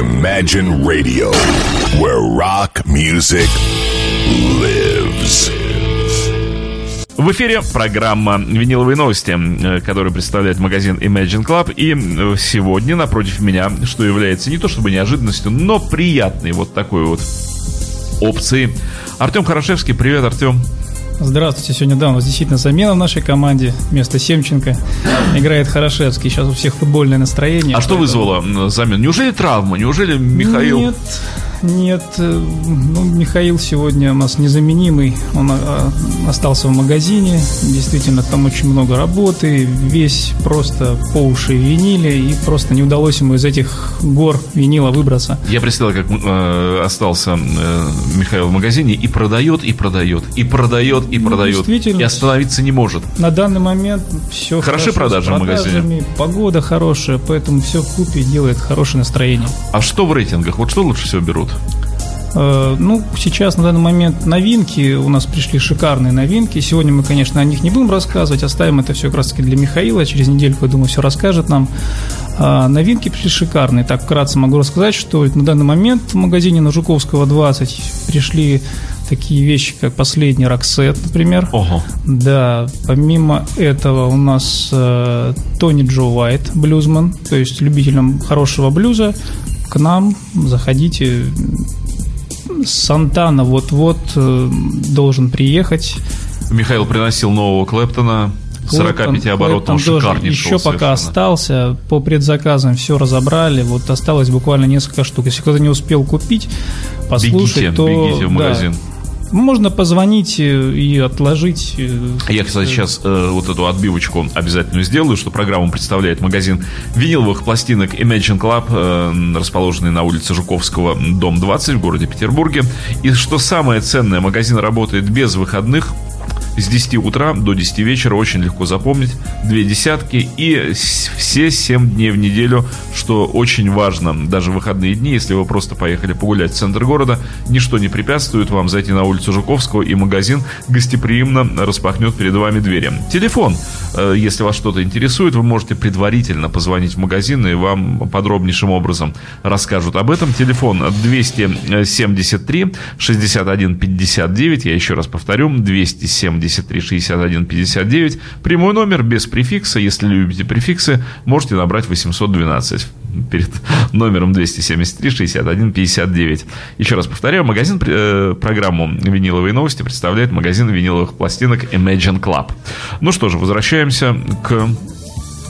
Imagine Radio, where rock music lives. В эфире программа «Виниловые новости», э, которую представляет магазин Imagine Club. И э, сегодня напротив меня, что является не то чтобы неожиданностью, но приятной вот такой вот опцией. Артем Хорошевский. Привет, Артем. Здравствуйте, сегодня, да, у нас действительно замена в нашей команде. Вместо Семченко играет Хорошевский. Сейчас у всех футбольное настроение. А что вызвало замену? Неужели травма? Неужели Михаил... Нет, нет, э, ну, Михаил сегодня у нас незаменимый. Он а, остался в магазине. Действительно, там очень много работы. Весь просто по уши винили. И просто не удалось ему из этих гор винила выбраться. Я представил, как э, остался э, Михаил в магазине и продает, и продает, и продает, и ну, продает. Действительно. И остановиться не может. На данный момент все Хороши хорошо продажи в магазине. Погода хорошая, поэтому все в купе делает хорошее настроение. А что в рейтингах? Вот что лучше всего берут? Э, ну, сейчас на данный момент новинки, у нас пришли шикарные новинки. Сегодня мы, конечно, о них не будем рассказывать, оставим это все как раз таки для Михаила. Через недельку, я думаю, все расскажет нам. А, новинки пришли шикарные. Так, вкратце могу рассказать, что на данный момент в магазине на Жуковского 20 пришли такие вещи, как последний Роксет, например. Ого. Да, помимо этого у нас э, Тони Джо Уайт, блюзман, то есть любителям хорошего блюза, к нам заходите, Сантана вот-вот э, должен приехать. Михаил приносил нового Клэптона. 45 оборотов шикарнейшего Еще пока остался, по предзаказам все разобрали, вот осталось буквально несколько штук. Если кто-то не успел купить, послушать, бегите, то... Бегите в магазин. Да, можно позвонить э, и отложить. Э, Я, кстати, сейчас э, вот эту отбивочку обязательно сделаю, что программу представляет магазин виниловых пластинок Imagine Club, э, расположенный на улице Жуковского, дом 20 в городе Петербурге. И что самое ценное, магазин работает без выходных, с 10 утра до 10 вечера очень легко запомнить. Две десятки и все 7 дней в неделю, что очень важно. Даже в выходные дни, если вы просто поехали погулять в центр города, ничто не препятствует вам зайти на улицу Жуковского и магазин гостеприимно распахнет перед вами двери. Телефон. Э, если вас что-то интересует, вы можете предварительно позвонить в магазин и вам подробнейшим образом расскажут об этом. Телефон 273 61 59. Я еще раз повторю. 270 73 61 59. Прямой номер без префикса. Если любите префиксы, можете набрать 812 перед номером 273 61 59. Еще раз повторяю, магазин, э, программу «Виниловые новости» представляет магазин виниловых пластинок Imagine Club. Ну что же, возвращаемся к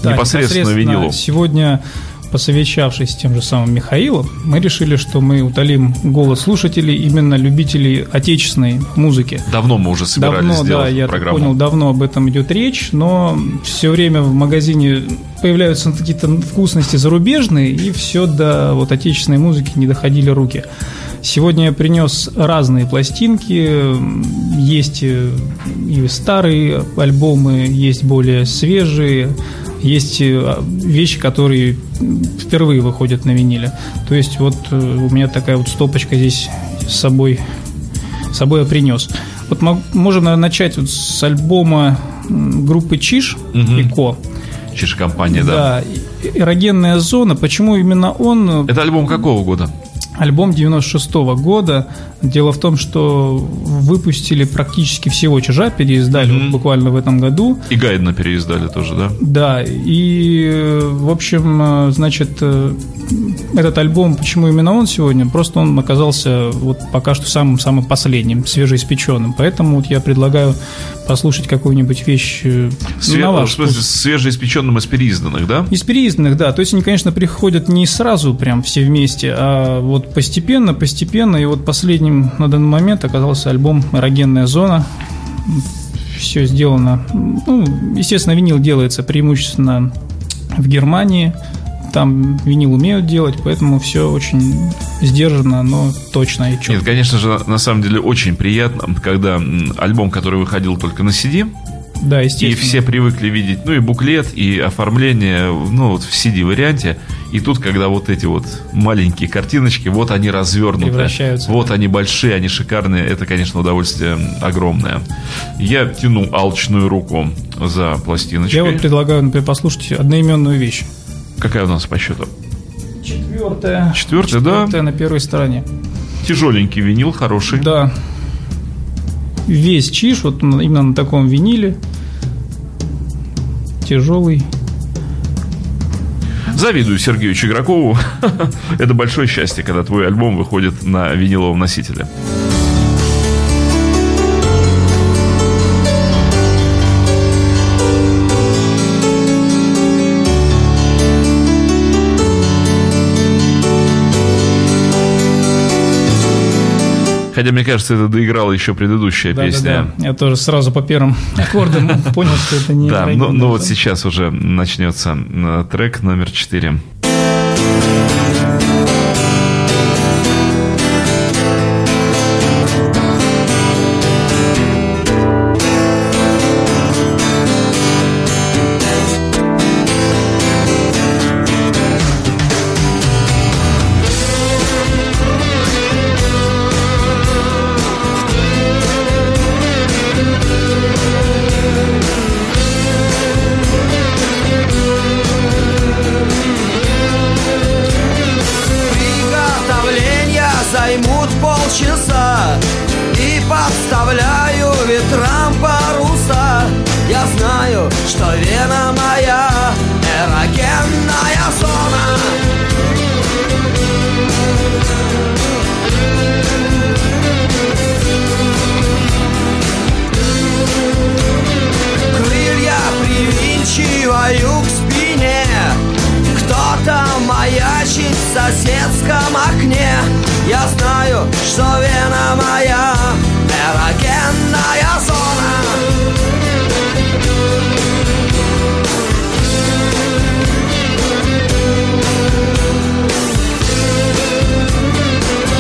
да, непосредственно, непосредственно винилу. Сегодня посовещавшись с тем же самым Михаилом, мы решили, что мы утолим голос слушателей, именно любителей отечественной музыки. Давно мы уже собирались давно, сделать да, я программу. понял, давно об этом идет речь, но все время в магазине появляются какие-то вкусности зарубежные, и все до вот отечественной музыки не доходили руки. Сегодня я принес разные пластинки, есть и старые альбомы, есть более свежие, есть э, вещи, которые впервые выходят на виниле. То есть вот э, у меня такая вот стопочка здесь с собой, с собой я принес. Вот можем наверное, начать вот с альбома группы Чиш угу. и Ко. Чиш компания, да. Да. Эрогенная зона. Почему именно он? Это альбом какого года? Альбом 96 -го года. Дело в том, что выпустили практически всего чижа, переиздали mm-hmm. вот буквально в этом году. И Гайдна переиздали тоже, да? Да, и, в общем, значит, этот альбом, почему именно он сегодня? Просто он оказался вот пока что самым-самым последним, свежеиспеченным. Поэтому вот я предлагаю послушать какую-нибудь вещь э, Све- на ваш в смысле, свежеиспеченным из переизданных, да? Из переизданных, да. То есть они, конечно, приходят не сразу прям все вместе, а вот постепенно, постепенно. И вот последним на данный момент оказался альбом «Эрогенная зона». Все сделано. Ну, естественно, винил делается преимущественно в Германии – там винил умеют делать, поэтому все очень сдержанно, но точно и четко. Нет, конечно же, на самом деле очень приятно, когда альбом, который выходил только на CD, да, естественно. И все привыкли видеть, ну, и буклет, и оформление, ну, вот в CD-варианте. И тут, когда вот эти вот маленькие картиночки, вот они развернуты. Вот да. они большие, они шикарные. Это, конечно, удовольствие огромное. Я тяну алчную руку за пластиночкой. Я вот предлагаю, например, послушать одноименную вещь. Какая у нас по счету? Четвертая. Четвертая, да? Четвертая на первой стороне. Тяжеленький винил, хороший. Да. Весь чиш, вот именно на таком виниле. Тяжелый. Завидую Сергею Чигракову. Это большое счастье, когда твой альбом выходит на виниловом носителе. Хотя, мне кажется, это доиграла еще предыдущая Да, песня. да, да. Я тоже сразу по первым аккордам понял, что это не Да, Драгин, ну, ну вот сейчас уже начнется э, трек номер 4. Соседском окне. Я знаю, что вена моя. Эрогенная зона.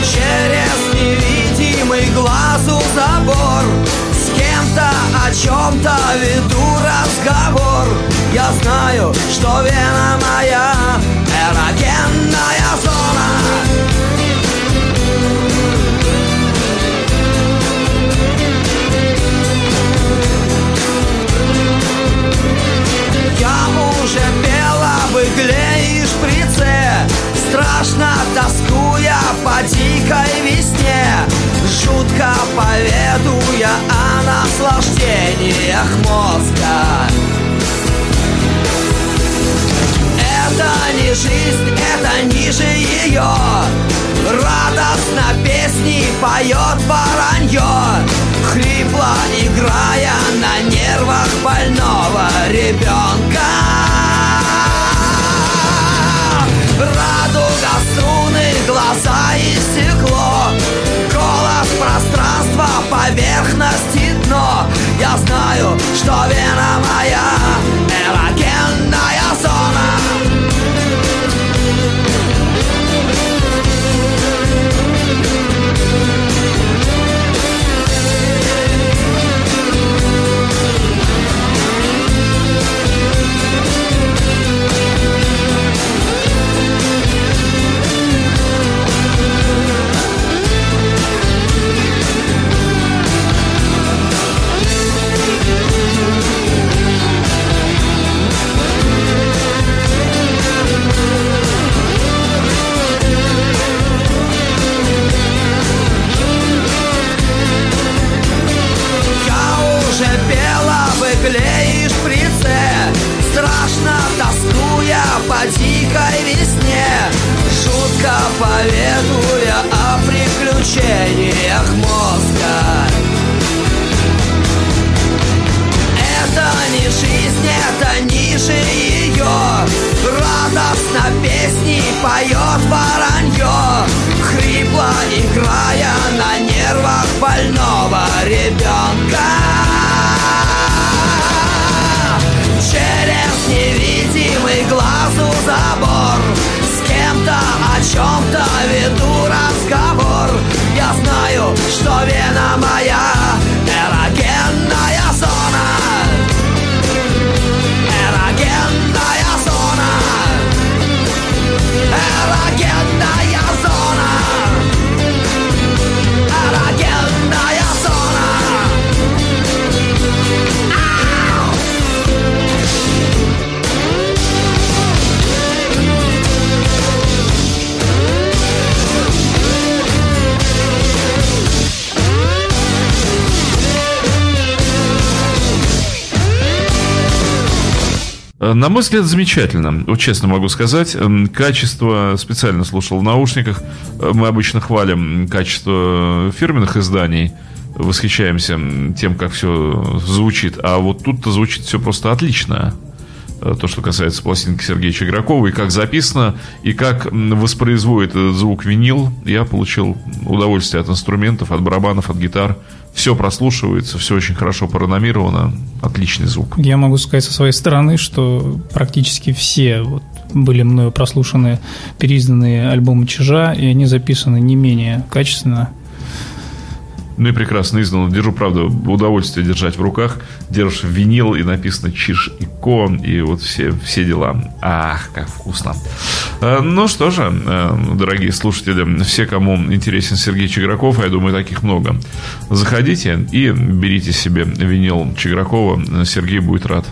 Через невидимый глазу забор. С кем-то о чем-то веду разговор. Я знаю, что вена моя Эрогенная зона Я уже пела об игле шприце Страшно тоскуя по весне. Жутко поведуя о наслаждениях мозга Не жизнь, это ниже ее Радостно песни поет воронье Хрипло играя на нервах больного ребенка Радуга, струны, глаза и стекло. Голос, пространство, поверхность и дно. Я знаю, что вена моя Эрогенная На мой взгляд, замечательно. Вот честно могу сказать. Качество специально слушал в наушниках. Э, Мы обычно хвалим качество фирменных изданий. Восхищаемся тем, как все звучит. А вот тут-то звучит все просто отлично. Э, То, что касается пластинки Сергея Игрокова, и как записано, и как воспроизводит этот звук винил, я получил удовольствие от инструментов, от барабанов, от гитар. Все прослушивается, все очень хорошо параномировано, отличный звук. Я могу сказать со своей стороны, что практически все вот были мною прослушаны переизданные альбомы Чижа, и они записаны не менее качественно. Ну и прекрасно издано. Держу, правда, удовольствие держать в руках. Держишь винил и написано Чиж и Кон, и вот все, все дела. Ах, как вкусно. Э, Ну что же, э, дорогие слушатели, все, кому интересен Сергей Чиграков, а я думаю, таких много, заходите и берите себе винил Чигракова. Сергей будет рад.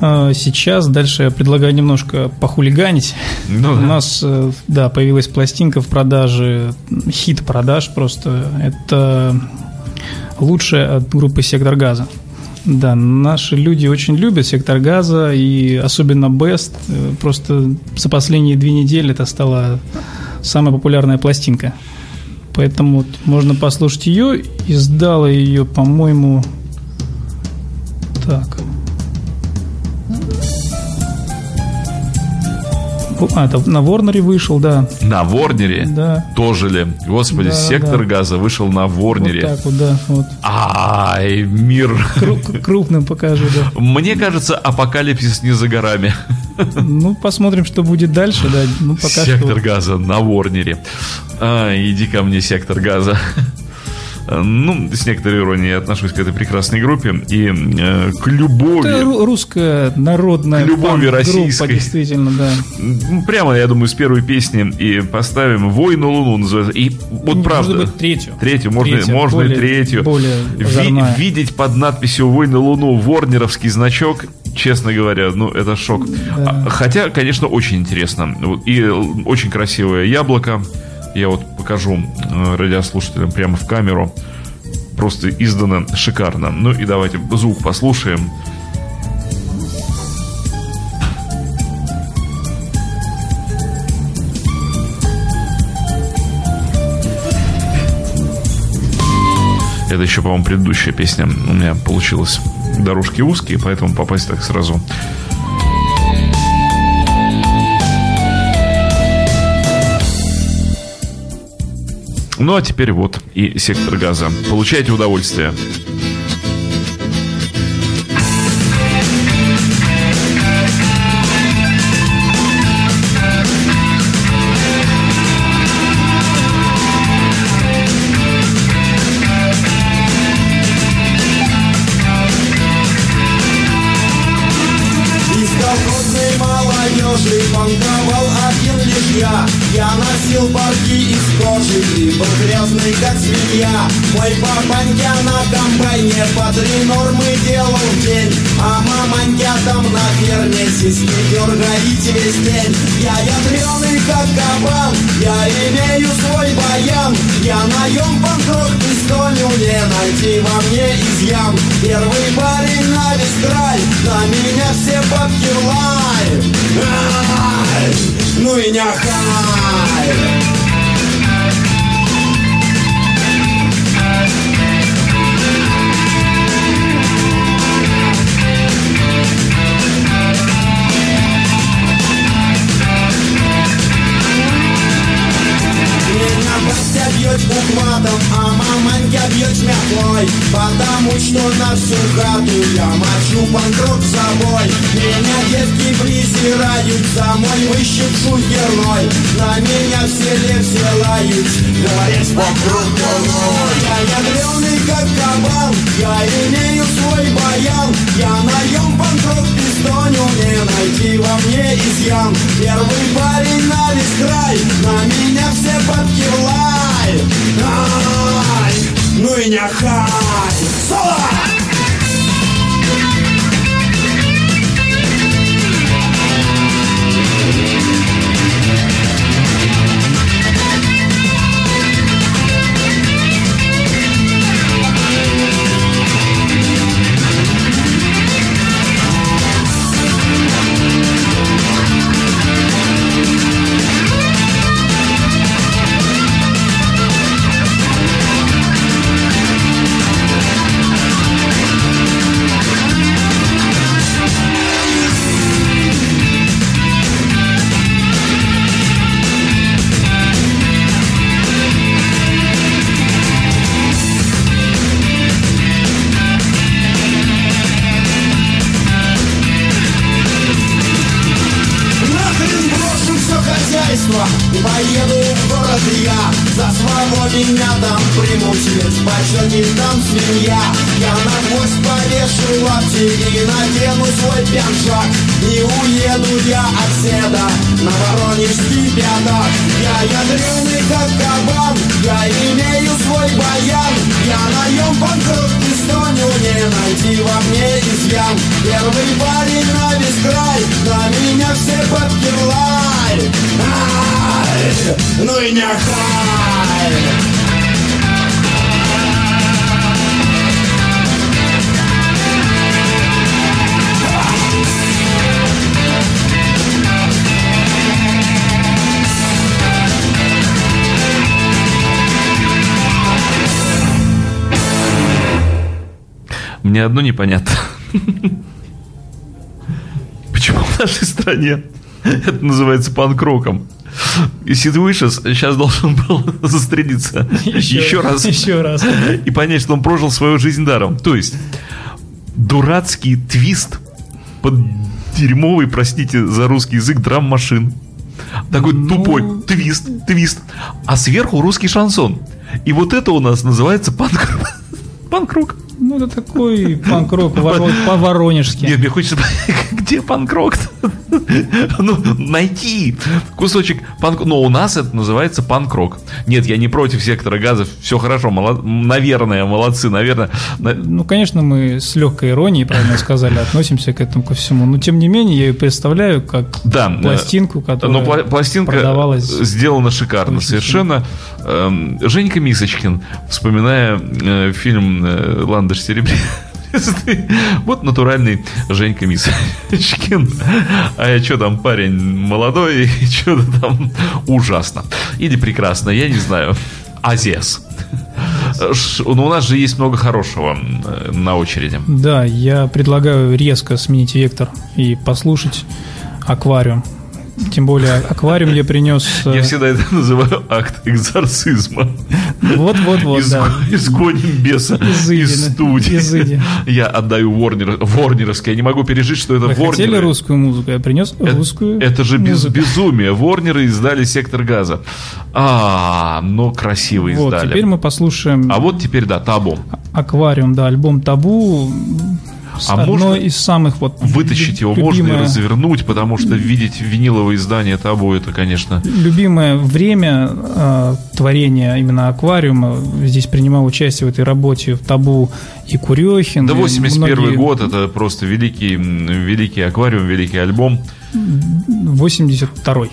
А Сейчас дальше я предлагаю немножко похулиганить. Ну У да. нас, э, да, появилась пластинка в продаже, хит продаж просто. Это лучшая от группы «Сектор газа». Да, наши люди очень любят «Сектор газа» и особенно «Best». Э, Просто за последние две недели это стала самая популярная пластинка. Поэтому вот можно послушать ее. Издала ее, по-моему, так, А, это на Ворнере вышел, да. На Ворнере Да. тоже ли? Господи, Да, сектор да. газа вышел на Ворнере. Вот так вот, да. Вот. Ай, мир. Кру- крупным покажу, да. Мне кажется, апокалипсис не за горами. Ну, посмотрим, что будет дальше, да. Ну, пока сектор что. газа на Ворнере. А, иди ко мне, сектор газа. Ну, с некоторой иронией отношусь к этой прекрасной группе и э, к Это любови. ру- русская народная К любови российской. действительно, да. Прямо, я думаю, с первой песни и поставим «Вой на Луну» называется. И вот Может правда. быть, третью. Третью, можно, Третья, можно более- и третью. более Ви- видеть под надписью «Вой на Луну» ворнеровский значок, честно говоря, ну, это шок. А, Хотя, конечно, очень интересно. И э, очень красивое яблоко. Я вот покажу э, радиослушателям прямо в камеру. Просто издано шикарно. Ну и давайте звук послушаем. Это еще, по-моему, предыдущая песня. У меня получилось дорожки узкие, поэтому попасть так сразу. Ну а теперь вот и сектор газа. Получайте удовольствие. Я носил парки из и был грязный как свинья. Мой папанька на комбайне по три нормы делал в день. А маманька там на ферме сиськи дергает весь день Я ядреный как кабан, я имею свой баян. Я наем панкрок пистолю, не найти во мне изъян. Первый парень на весь край, на меня все бабки лай. Ай, Ну и няхай метлой Потому что на всю хату я мочу панкрок с собой. Меня девки презирают за мой выщипшу херной На меня в селе все лают, говорят панкрок говно Я ядреный как кабан, я имею свой баян. Я наем панкрок пистоню, не найти во мне изъян. Первый парень на весь край, на меня все в лай Ай, ну и няхай Соло! Одно непонятно. Почему в нашей стране это называется панк-роком? И Сид Уишес сейчас должен был застрелиться еще, раз Еще раз. и понять, что он прожил свою жизнь даром. То есть, дурацкий твист под дерьмовый, простите за русский язык, драм-машин. Такой Ну. тупой твист, твист. А сверху русский шансон. И вот это у нас называется панк панк-рок. Ну, это такой панк-рок воро- по-воронежски. Нет, мне хочется где панк-рок? Ну, найти кусочек панк Но у нас это называется панк-рок. Нет, я не против сектора газов. Все хорошо, молод- наверное, молодцы, наверное. На- Ну, конечно, мы с легкой иронией, правильно сказали, относимся к этому ко всему. Но, тем не менее, я ее представляю как Да, э, пластинку, которая Но пла- пластинка продавалась сделана шикарно, очень совершенно. Эм, Женька Мисочкин, вспоминая э, фильм э, «Ландыш серебристый», вот натуральный Женька Мисочкин. А я что там, парень молодой, что-то там ужасно. Или прекрасно, я не знаю. Азес. Ш- Ну, у нас же есть много хорошего на очереди. Да, я предлагаю резко сменить вектор и послушать аквариум. Тем более, аквариум я принес. э, Я всегда это называю акт экзорцизма. Вот-вот-вот, Изго- да. Изгоним беса из да. студии. Изыди. Я отдаю Ворнер, Ворнеровский. Я не могу пережить, что это Вы хотели Ворнеры. русскую музыку? Я принес Это, русскую это же без, безумие. Ворнеры издали сектор газа. А, ну красиво Вот, издали. теперь мы послушаем А вот теперь, да, табу. аквариум, да, альбом Табу. А Одно можно из самых вот Вытащить его любимое- можно и развернуть, потому что видеть виниловое издание табу, это, конечно... Любимое время э, творения именно аквариума. Здесь принимал участие в этой работе в Табу и Курехин. Да и 81 многие- год, это просто великий, великий аквариум, великий альбом. 82-й.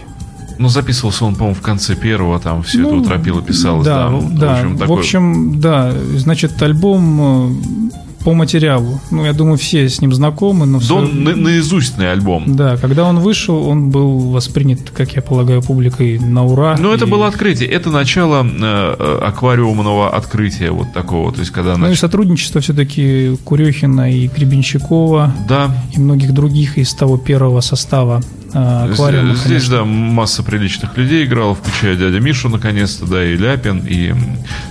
Ну, записывался он, по-моему, в конце первого, там все это Ну, у Тропила писалось. Да, Да, Ну, да. В общем, в такой- общем, да. Значит, альбом э, по материалу. Ну, я думаю, все с ним знакомы, но Да всё- он на- наизустный альбом. Да, когда он вышел, он был воспринят, как я полагаю, публикой на ура. Ну, это И- было открытие. Это начало э, э, аквариумного открытия вот такого. То есть, когда... Ну и нач- сотрудничество все-таки Курехина и Гребенщикова Да, и многих других из того первого состава аквариума. Здесь, конечно. да, масса приличных людей играла, включая дядя Мишу, наконец-то, да, и Ляпин, и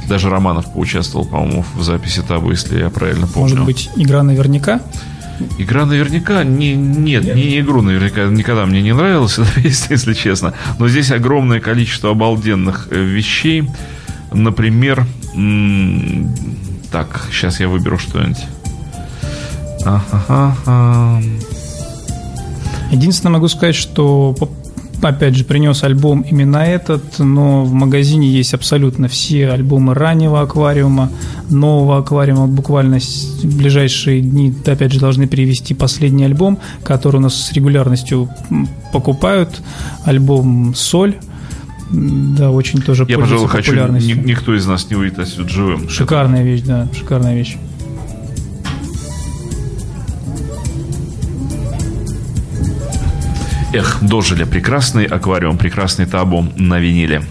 даже Романов поучаствовал, по-моему, в записи табу, если я правильно помню. Может быть, игра наверняка? Игра наверняка не, нет, не игру наверняка никогда мне не нравилась песня, если честно. Но здесь огромное количество обалденных э, вещей. Например, так, сейчас я выберу что-нибудь. Единственное, могу сказать, что опять же принес альбом именно этот, но в магазине есть абсолютно все альбомы раннего аквариума, нового аквариума. Буквально в ближайшие дни, опять же, должны перевести последний альбом, который у нас с регулярностью покупают. Альбом «Соль». Да, очень тоже Я, пожалуй, хочу, ни- никто из нас не выйдет отсюда живым. Шикарная вещь, да, шикарная вещь. Эх, дожили. Прекрасный аквариум, прекрасный табу на виниле.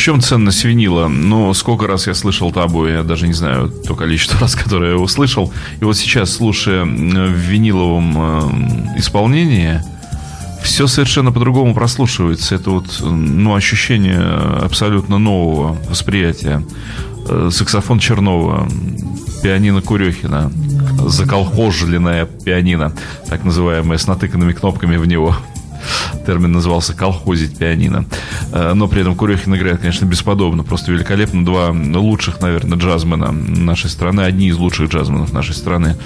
Чем ценность винила? Ну, сколько раз я слышал табу, я даже не знаю то количество раз, которое я его слышал. И вот сейчас, слушая м, в виниловом э, исполнении, все совершенно по-другому прослушивается. Это вот, ну, ощущение абсолютно нового восприятия. Э, Саксофон Чернова, пианино Курехина, заколхожленное пианино, так называемое, с натыканными кнопками в него. Термин назывался «колхозить пианино». Э, Но при этом Курехин играет, конечно, бесподобно. Просто великолепно. Два лучших, наверное, джазмена нашей страны. Одни из лучших джазменов нашей страны.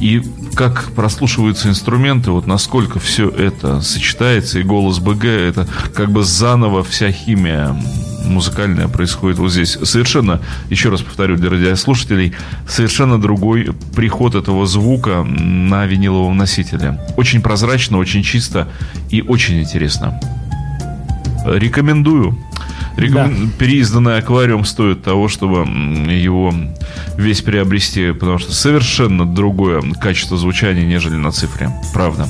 И как прослушиваются инструменты, вот насколько все это сочетается. И голос БГ, это как бы заново вся химия музыкальная происходит вот здесь. Совершенно, еще раз повторю для радиослушателей, совершенно другой приход этого звука на виниловом носителе. Очень прозрачно, очень чисто и очень интересно. Рекомендую. Рекомен- Переизданный аквариум стоит того, чтобы его весь приобрести, потому что совершенно другое качество звучания, нежели на цифре. Правда.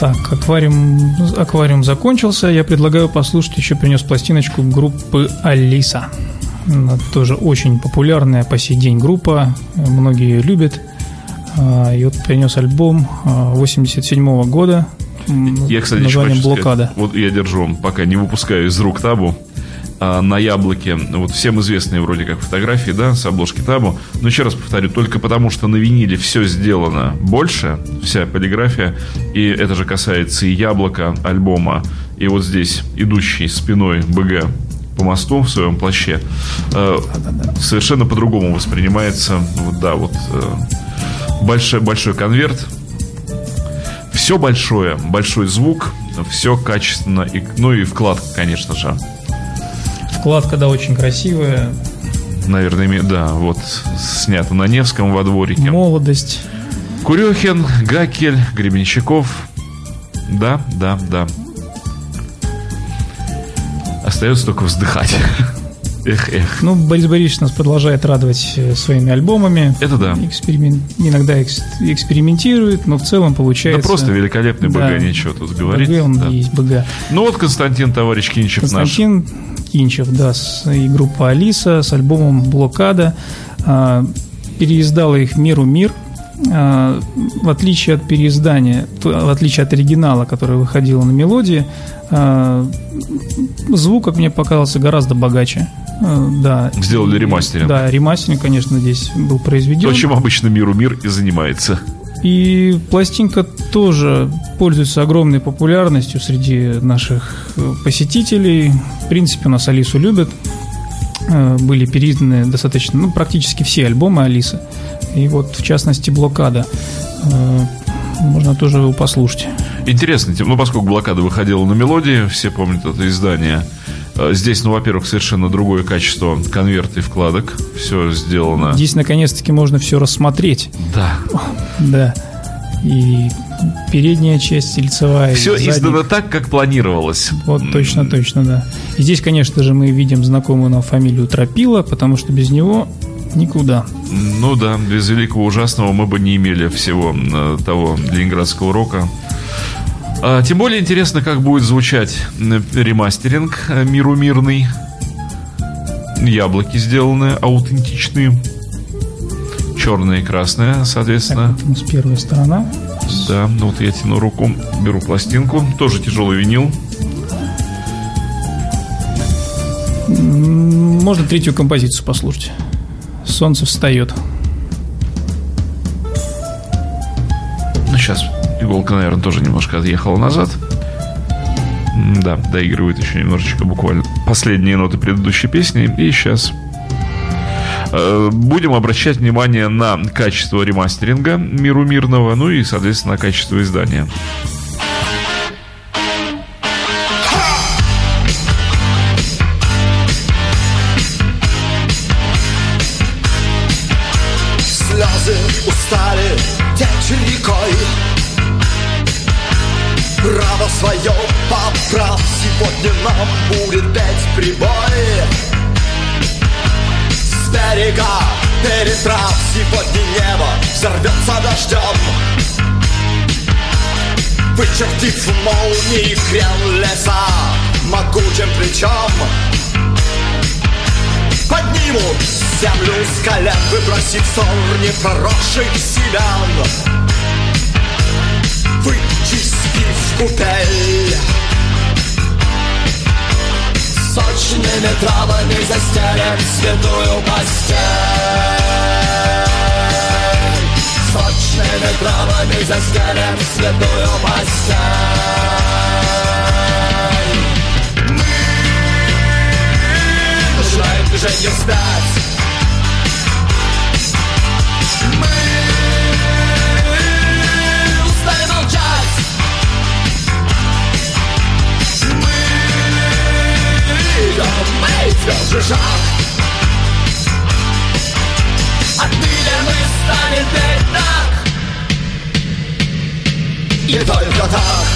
Так, аквариум, аквариум закончился. Я предлагаю послушать, еще принес пластиночку группы Алиса. Она тоже очень популярная по сей день группа. Многие ее любят. А, И вот принес альбом 87 года. м, Я, кстати, названием хочу сказать, «Блокада». вот я держу, пока не выпускаю из рук табу, а, на яблоке, вот всем известные вроде как фотографии, да, с обложки табу. Но еще раз повторю, только потому что на виниле все сделано больше, вся полиграфия, и это же касается и яблока альбома, и вот здесь идущий спиной БГ по мосту в своем плаще, э, совершенно по-другому воспринимается, вот, да, вот э, большой, большой конверт, все большое, большой звук, все качественно, и, ну и вкладка, конечно же. Вкладка, да, очень красивая. Наверное, да, вот снято на Невском во дворике. Молодость. Курехин, Гакель, Гребенщиков. Да, да, да. Остается только вздыхать. Эх, эх. Ну, Борис Борисович нас продолжает радовать э, своими альбомами. Это да. Эксперимен- Иногда экс- экспериментирует, но в целом Да получается... просто великолепный Да. БГ, нечего тут говорить. БГ, он да. есть БГ. Ну вот Константин, товарищ Кинчев наш. Кинчев, да, с- и группа Алиса с альбомом Блокада. а, переиздала их «Миру мир». А, В отличие от переиздания, в отличие от оригинала, который выходил на мелодии, а, звук, как мне показался, гораздо богаче. Да. Сделали ремастеринг. Да, ремастеринг, конечно, здесь был произведен. То, чем обычно миру мир и занимается. И пластинка тоже пользуется огромной популярностью среди наших э, посетителей. В принципе, у нас Алису любят. Э, Были переизданы достаточно, ну, практически все альбомы Алисы. И вот, в частности, «Блокада». Э, Можно тоже его послушать. Интересно, ну, поскольку блокада выходила на мелодии, все помнят это издание. Э, Здесь, ну, во-первых, совершенно другое качество конверта и вкладок. Все сделано. Здесь, наконец-таки, можно все рассмотреть. Да. Да. И передняя часть, и лицевая. и Все задняя. издано так, как планировалось. Вот точно, точно, да. И здесь, конечно же, мы видим знакомую нам фамилию Тропила, потому что без него никуда. Ну да, без великого ужасного мы бы не имели всего э, того ленинградского рока. А, тем более интересно, как будет звучать ремастеринг э, «Миру мирный». Яблоки сделаны аутентичные. Черное и красное, Так, соответственно. вот у нас первая сторона. Да, ну вот я тяну руку, беру пластинку. Тоже тяжелый винил. Можно третью композицию послушать. Солнце встает. Ну, сейчас иголка, наверное, тоже немножко отъехала назад. Да, доигрывает еще немножечко буквально последние ноты предыдущей песни. И сейчас будем обращать внимание на качество ремастеринга миру мирного, ну и, соответственно, качество издания. Землю с колен Выбросив ссор непроросших семян Вычистив купель. Сочными травами застелим святую постель. Сочными травами застелим святую постель. Начинаем движение вспять. Мы мы идем же шаг. Отныне мы станем петь так. И только так.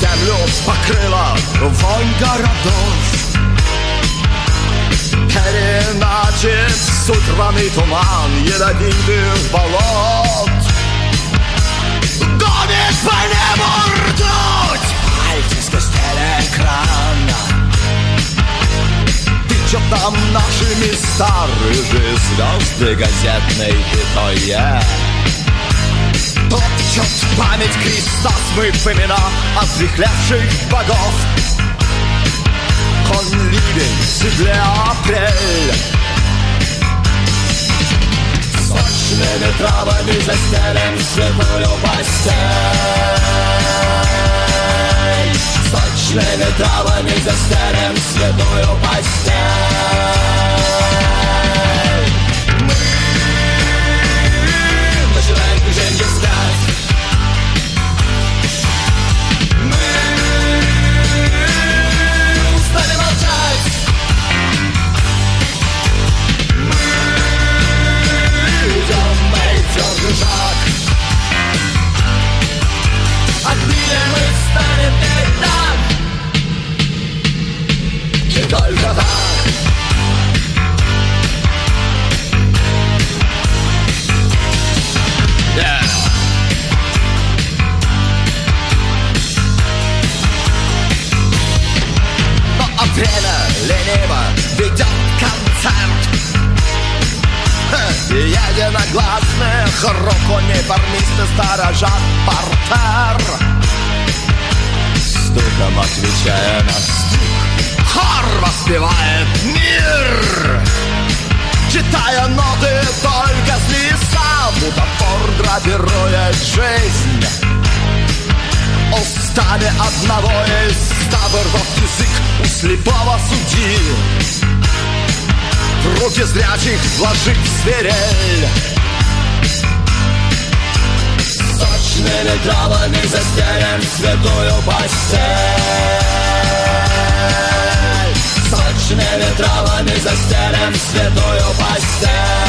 Землю покрыла вонь городов Переначит сутраный туман ядовитых болот. Гонит по небу ртуть! Пальцы спустили экран Тычут нам нашими старые звезды газетной пятое. Топчет память креста, смыв имена отрехлявших богов. Он ливень, седле апрель. Сочными травами застелим святую постель. Сочными травами застелим святую постель. Парнисты сторожат портер Стуком отвечая на стук Хор воспевает мир. Читая ноты только с листа Бутафор гравирует жизнь. Устами одного из ста вырвав язык у слепого судьи. В руки зрячих вложить свирель Сочными травами застелим святую постель Сочными травами застелим святую постель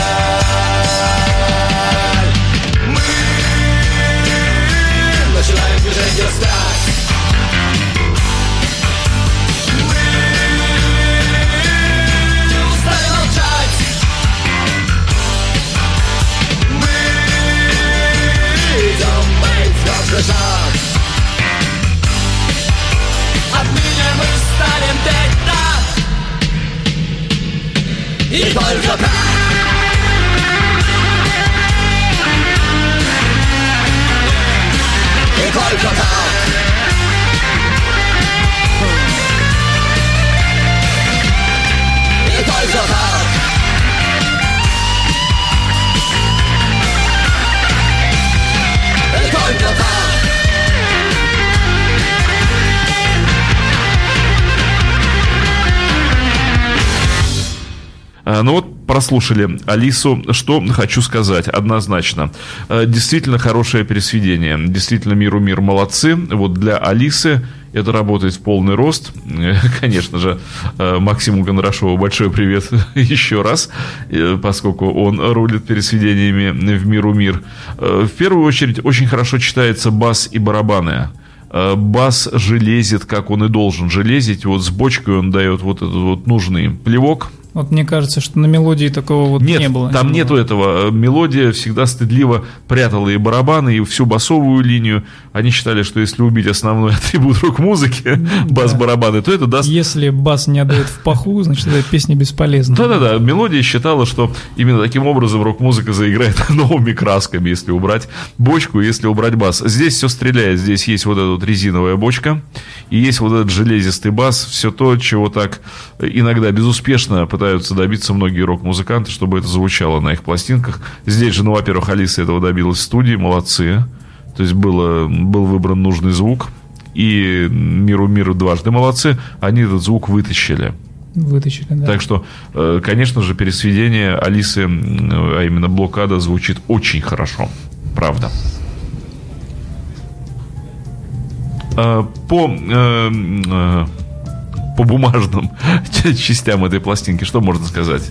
прослушали Алису. Что хочу сказать однозначно. Э, Действительно хорошее пересведение. Действительно миру мир молодцы. Вот для Алисы это работает в полный рост. Э, Конечно же, э, Максиму Кондрашову большой привет еще раз, поскольку он рулит пересведениями в миру мир. В первую очередь очень хорошо читается бас и барабаны. Бас железит, как он и должен железить. Вот с бочкой он дает вот этот вот нужный плевок. Вот мне кажется, что на мелодии такого вот Нет, не было. там Не нету было. этого. Э, Мелодия всегда стыдливо прятала и барабаны, и всю басовую линию. Они считали, что если убить основной атрибут рок-музыки, бас-барабаны, то это даст Если бас не отдает в паху, значит, эта песня бесполезна. Да-да-да, мелодия считала, что именно таким образом рок-музыка заиграет новыми красками, если убрать бочку, если убрать бас. Здесь все стреляет, здесь есть вот эта вот резиновая бочка, и есть вот этот железистый бас, все то, чего так иногда безуспешно пытаются добиться многие рок-музыканты, чтобы это звучало на их пластинках. Здесь же, ну, во-первых, Алиса этого добилась в студии, молодцы. То есть было, был выбран нужный звук, и миру миру дважды молодцы, они этот звук вытащили. Вытащили, да. Так что, э, конечно же, пересведение Алисы, а именно блокада, звучит очень хорошо. Правда. Э, По, э, по бумажным частям этой пластинки, что можно сказать?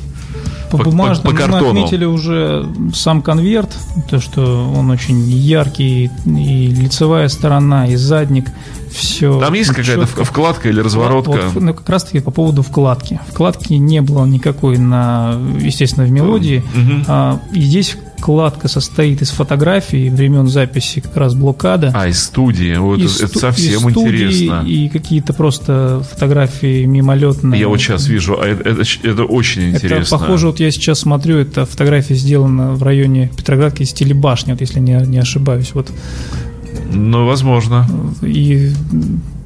По, по- бумажным по мы картону. отметили уже сам конверт, то, что он очень яркий, и лицевая сторона, и задник, все. Там есть какая-то в- вкладка или разворотка? Вот, ну, как раз таки по поводу вкладки. Вкладки не было никакой на, естественно, в мелодии. Мгм. А, и здесь вкладка состоит из фотографий времен записи как раз блокада. А, из студии. Вот И это, сту- это совсем и студии, интересно. И какие-то просто фотографии мимолетные. Я вот сейчас вижу, а это, это, это очень Это интересно. похоже, вот я сейчас смотрю, эта фотография сделана в районе Петроградки из телебашни, вот если не, не ошибаюсь. Вот. Ну, возможно. И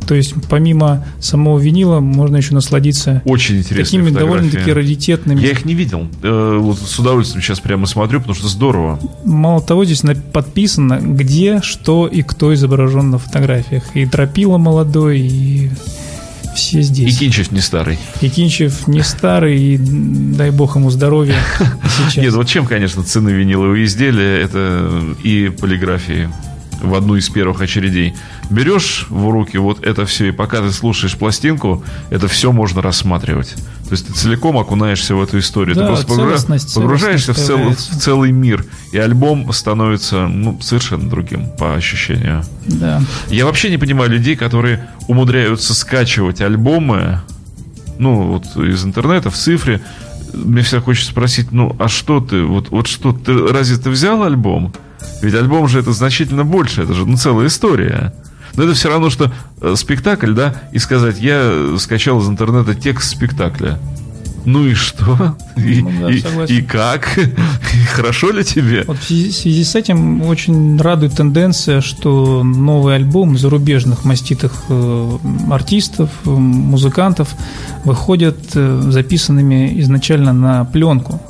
то есть помимо самого винила можно еще насладиться Очень интересно. такими довольно-таки раритетными. Я их не видел. Э, Вот с удовольствием сейчас прямо смотрю, потому что здорово. Мало того, здесь подписано, где, что и кто изображен на фотографиях. И Тропила молодой, и все И здесь. Кинчев не старый. И Кинчев не старый, и дай бог ему здоровья сейчас. Нет, вот чем, конечно, цены виниловые изделия, это и полиграфии в одну из первых очередей. Берешь в руки вот это все, и пока ты слушаешь пластинку, это все можно рассматривать. То есть ты целиком окунаешься в эту историю. Да, ты просто целостность, погружаешься в, цел- в целый мир, и альбом становится ну, совершенно другим по ощущению. Да. Я вообще не понимаю людей, которые умудряются скачивать альбомы, ну, вот из интернета, в цифре. Мне всегда хочется спросить, ну, а что ты, вот, вот что, ты, разве ты взял альбом? Ведь альбом же это значительно больше, это же ну, целая история. Но это все равно, что э, спектакль, да, и сказать, я скачал из интернета текст спектакля. Ну и что? И, Ну да, и- согласен. и как? И Хорошо ли тебе? Вот в связи, в связи с этим очень радует тенденция, что новый альбом зарубежных маститых э, артистов, э, музыкантов выходят э, записанными изначально на пленку.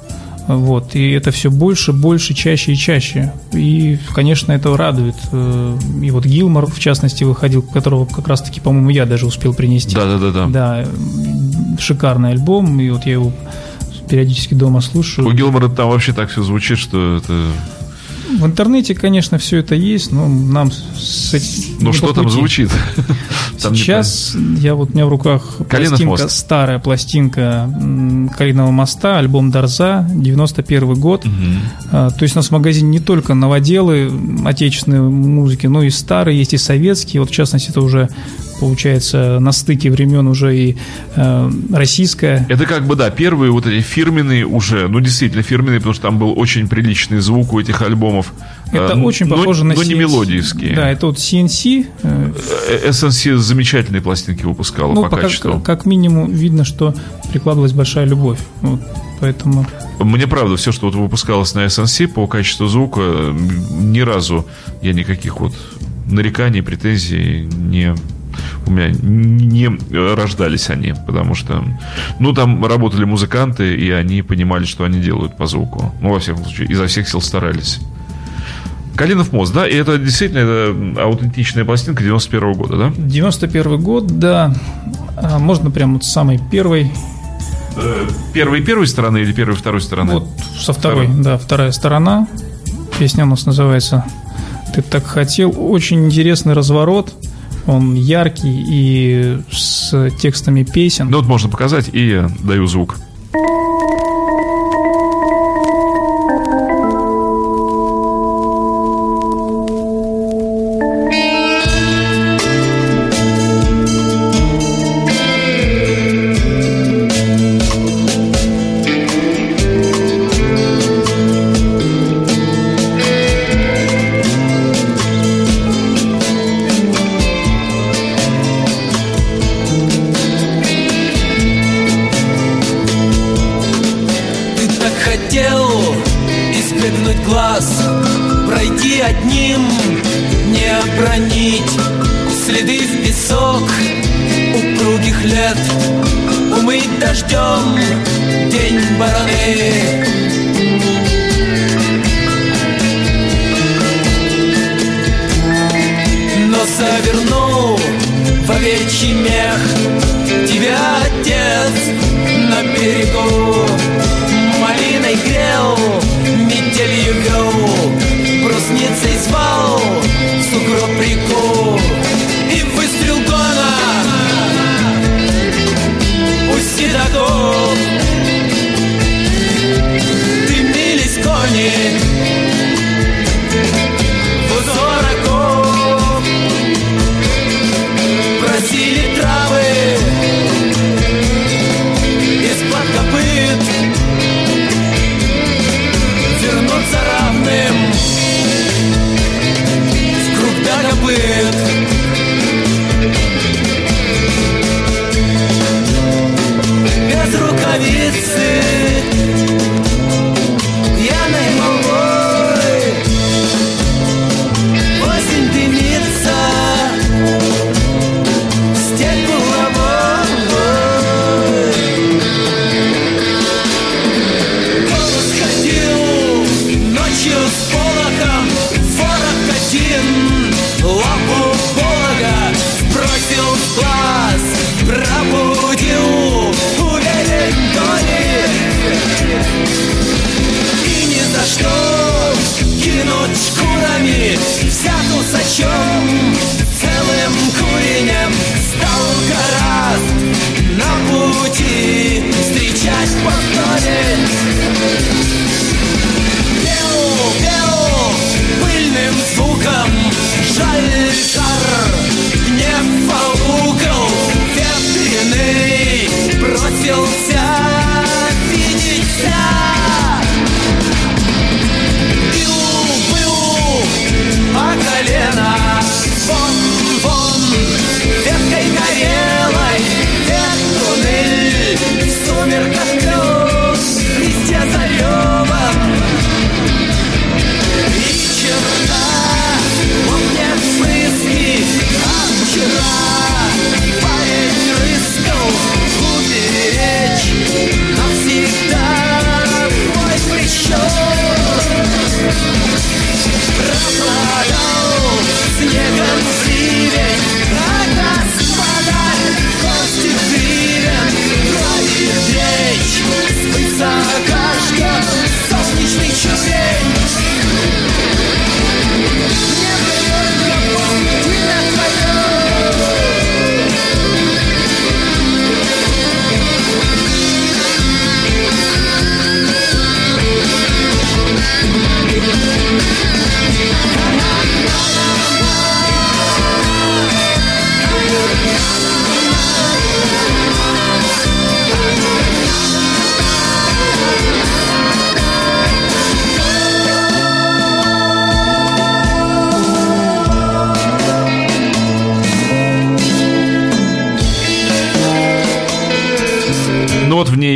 Вот, и это все больше, больше, чаще и чаще. И, конечно, это радует. Э, И вот Гилмор, в частности, выходил, которого как раз-таки, по-моему, я даже успел принести. Да-да-да-да. Да, м, шикарный альбом, и вот я его периодически дома слушаю. У Гилмора там вообще так все звучит, что это... В интернете, конечно, все это есть, но нам с этим Ну что там звучит? Там Сейчас я вот у меня в руках Калинов пластинка, мост. старая пластинка Калиного моста, альбом Дарза, 91 год. А, То есть у нас в магазине не только новоделы отечественной музыки, но и старые, есть и советские. Вот в частности это уже получается на стыке времен уже и э, российская. Это как бы, да, первые вот эти фирменные уже, ну, действительно фирменные, потому что там был очень приличный звук у этих альбомов. Это Э, очень но- похоже на Но не мелодийские. Да, это вот CNC, э, Э, SNC замечательные пластинки выпускала Ну, по пока- качеству. как минимум видно, что прикладывалась большая любовь. Вот, поэтому Мне правда, все, что вот выпускалось на SNC по качеству звука, э, ни разу я никаких вот нареканий, претензий не у меня не рождались они, потому что, ну, там работали музыканты, и они понимали, что они делают по звуку. Ну, во всяком случае, изо всех сил старались. Калинов мост, да, и это действительно это аутентичная пластинка 91 года, да? 91 год, да, А, можно прям вот с самой первой, Первой первой стороны или первой второй стороны? вот со второй, да, вторая сторона. Песня у нас называется «Ты так хотел». Очень интересный разворот, он яркий и с текстами песен. Ну вот можно показать, и даю звук. Хотел избегнуть глаз Пройти одним, не обронить Следы в песок упругих лет Умыть дождем день бараны Но завернул в овечий мех Тебя отец на берегу метелью вел Брусницей звал, в сугроб реку И выстрел гона. У седаков Дымились кони live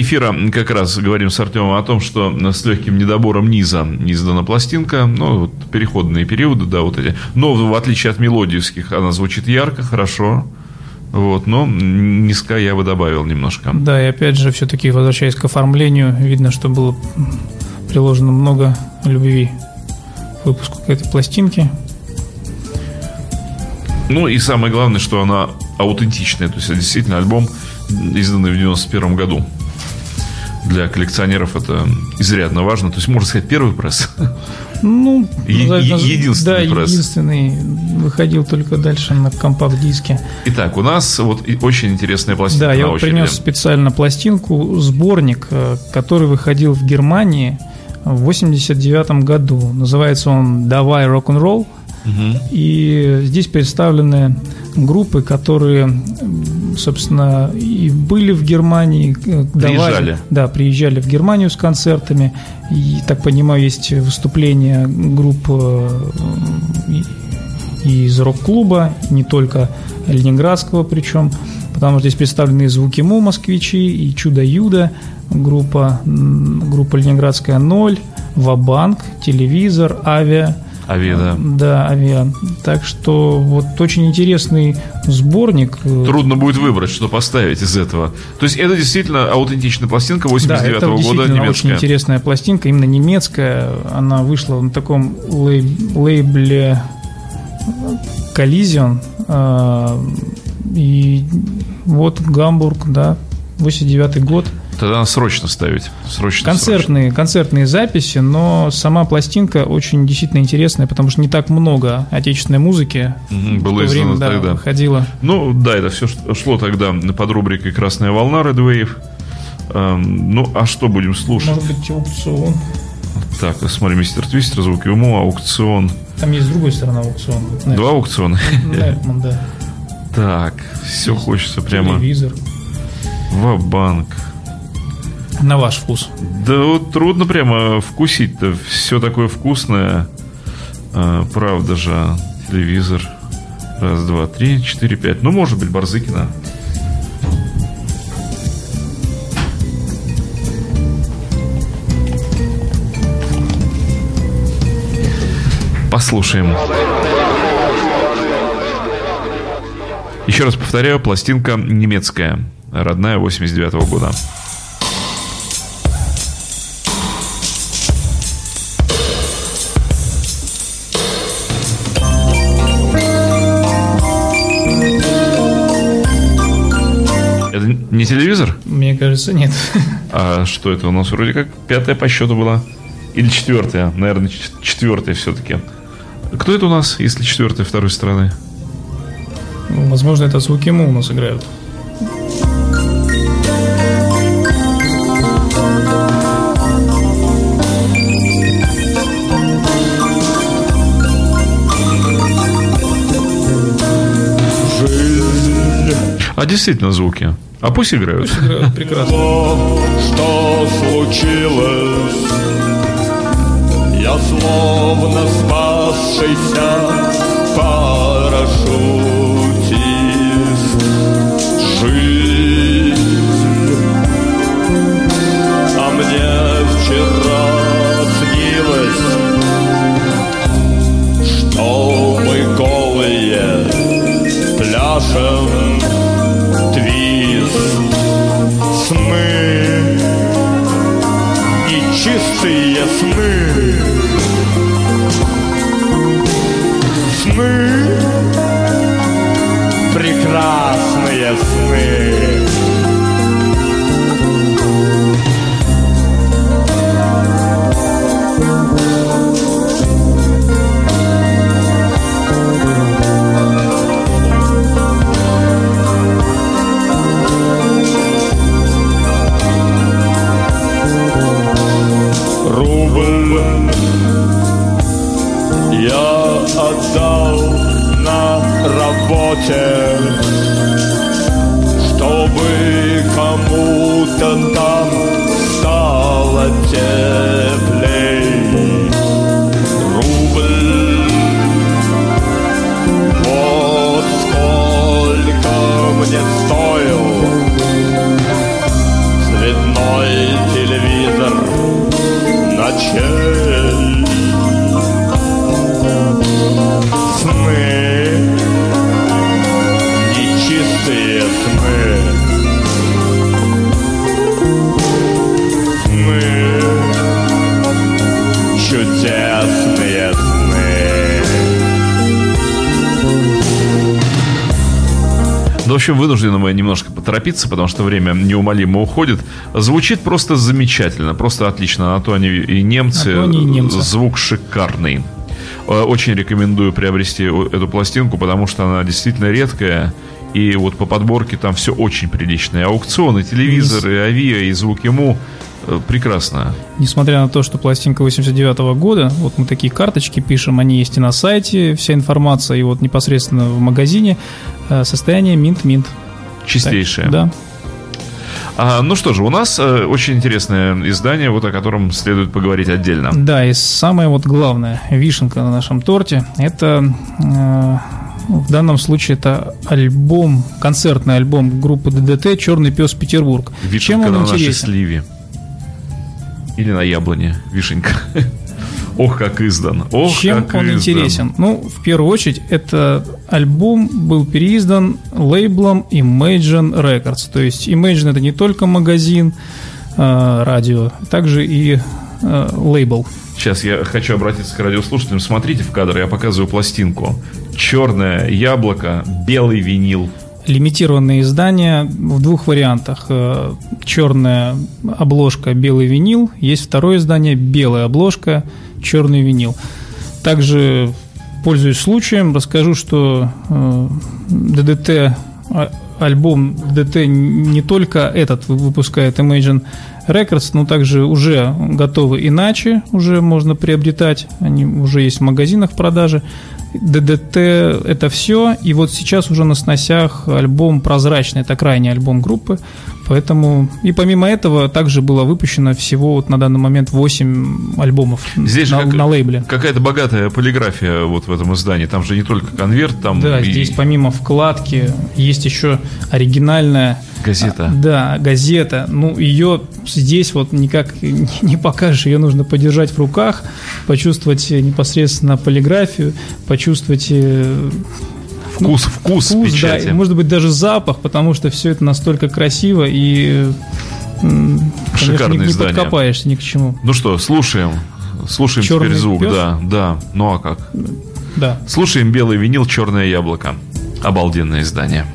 эфира как раз говорим с Артемом о том, что с легким недобором низа издана пластинка, ну, вот переходные периоды, да, вот эти. Но в отличие от мелодиевских, она звучит ярко, хорошо. Вот, но низка я бы добавил немножко. Да, и опять же, все-таки возвращаясь к оформлению, видно, что было приложено много любви к выпуску этой пластинки. Ну и самое главное, что она аутентичная. То есть это действительно альбом, изданный в 91 году. Для коллекционеров это изрядно важно. То есть, можно сказать, первый пресс. Ну, Е- е- единственный да, пресс. единственный. Выходил только дальше на компакт-диске. Итак, у нас вот очень интересная пластинка Да, я вот принес специально пластинку, сборник, э, который выходил в Германии в 89 году. Называется он «Давай рок-н-ролл». И здесь представлены группы, которые, собственно, и были в Германии. э, давали- Приезжали. да, приезжали в Германию с концертами. И, так понимаю, есть выступления групп э, из рок-клуба, не только ленинградского причем, потому что здесь представлены и звуки Му, москвичи, и Чудо Юда, группа, группа ленинградская Ноль, Вабанк, телевизор, авиа. Авиа, да. Да, авиа. Так что вот очень интересный сборник. Трудно будет выбрать, что поставить из этого. То есть это действительно аутентичная пластинка Да, 89 это года, действительно очень немецкая. интересная пластинка, именно немецкая. Она вышла на таком лей- лейбле Collision. а, И вот Гамбург, да, 89 год. Тогда надо срочно ставить. Срочно, Концертные, концертные записи, но сама пластинка очень действительно интересная, потому что не так много отечественной музыки в было то время да, тогда. выходило. срочно. Ну, да, это все шло тогда под рубрикой «Красная волна» Red Wave. Эм, Ну, а что будем слушать? Может быть, аукцион. Так, смотри, мистер Твистер, звуки уму, аукцион. Там есть с другой стороны аукцион. Два аукциона. Нерпман, да. Так, все хочется прямо Телевизор. в банк На ваш вкус. Да вот трудно прямо вкусить-то. Все такое вкусное. А, правда же. Телевизор. Раз, два, три, четыре, пять. Ну, может быть, Барзыкина. Послушаем. Еще раз повторяю, пластинка немецкая, родная 89 года. Не телевизор? Мне кажется, нет. А что это у нас вроде как пятая по счету была? Или четвертая? Наверное, четвертая все-таки. Кто это у нас, если четвертая второй стороны? Ну, Возможно, это звуки Му у нас играют. А действительно звуки. А пусть играют. Играют прекрасно. что случилось Я словно спасшийся парашютист just. отдал на работе, чтобы кому-то там стало теплей. Рубль, вот сколько мне стоил цветной телевизор ночей. Общем, вынуждены мы немножко поторопиться, потому что время неумолимо уходит. Звучит просто замечательно, просто отлично. На то они и немцы. На то они и немцы. Звук шикарный. Э, Очень рекомендую приобрести эту пластинку, потому что она действительно редкая. И вот по подборке там все очень прилично. И аукционы, телевизоры, авиа, и звук ему прекрасно. Несмотря на то, что пластинка 89 года, вот мы такие карточки пишем, они есть и на сайте, вся информация, и вот непосредственно в магазине, э, состояние минт-минт. Чистейшее. Да. А, ну что же, у нас э, очень интересное издание, вот о котором следует поговорить отдельно. Да, и самая вот главная вишенка на нашем торте, это э, в данном случае это альбом, концертный альбом группы ДДТ «Черный пес Петербург». Чем Вишенка он на нашей интересен? сливе. Или на яблоне. Вишенька. Ох, как издан. Ох, Чем как он издан. интересен? Ну, в первую очередь, это альбом был переиздан лейблом Imagine Records. То есть Imagine это не только магазин э, радио, также и э, лейбл. Сейчас я хочу обратиться к радиослушателям. Смотрите в кадр, я показываю пластинку. Черное яблоко, белый винил. Лимитированные издания в двух вариантах. Э, Черная обложка, белый винил. Есть второе издание, белая обложка, черный винил. Также, пользуясь случаем, расскажу, что э, ДДТ, а- альбом ДДТ не только этот вы- выпускает Imagine Records, но также уже готовы иначе, уже можно приобретать, они уже есть в магазинах в продаже. ДДТ это все, и вот сейчас уже на сносях альбом «Прозрачный», это крайний альбом группы, поэтому, и помимо этого также было выпущено всего вот на данный момент 8 альбомов Здесь на, же как- на лейбле. какая-то богатая полиграфия вот в этом издании. Там же не только конверт, там Да, и здесь помимо вкладки есть еще оригинальная газета. Да, газета. Ну, ее здесь вот никак не покажешь. Ее нужно подержать в руках, почувствовать непосредственно полиграфию, почувствовать Вкус, вкус, вкус, да, печати. и, может быть, даже запах, потому что все это настолько красиво и Шикарное не, не издание. подкопаешься ни к чему. Ну что, слушаем. Слушаем «Черный теперь звук, пес»? да, да. Ну а как? Да. Слушаем белый винил, черное яблоко. Обалденное издание.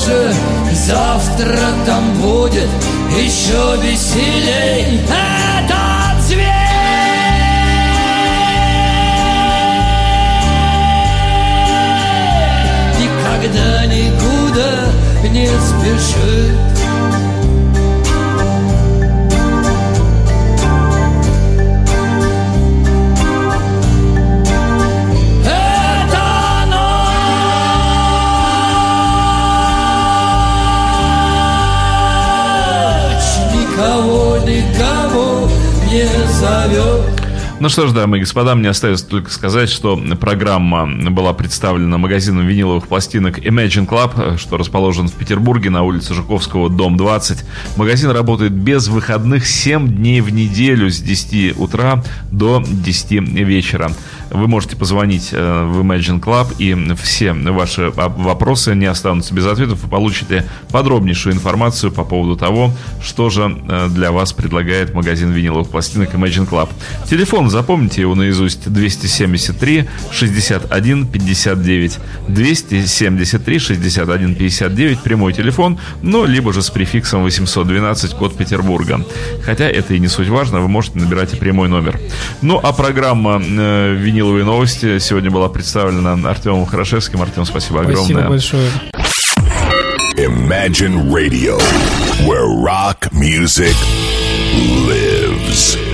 Похожи Завтра там будет Еще веселей. Этот зверь Никогда никуда не спешит Ну что ж, дамы и господа, мне остается только сказать, что программа была представлена магазином виниловых пластинок Imagine Club, что расположен в Петербурге на улице Жуковского, дом 20. Магазин работает без выходных 7 дней в неделю с 10 утра до 10 вечера. Вы можете позвонить э, в Imagine Club, и все ваши вопросы не останутся без ответов. Вы получите подробнейшую информацию по поводу того, что же э, для вас предлагает магазин виниловых пластинок Imagine Club. Телефон, запомните его наизусть, 273 61 59. 273 61 59, прямой телефон, но либо же с префиксом 812, код Петербурга. Хотя это и не суть важно, вы можете набирать и прямой номер. Ну, а программа э, «Виниловые новости» сегодня была представлена Артемом Хорошевским. Артем, спасибо огромное. Спасибо большое. Imagine Radio, where rock music lives.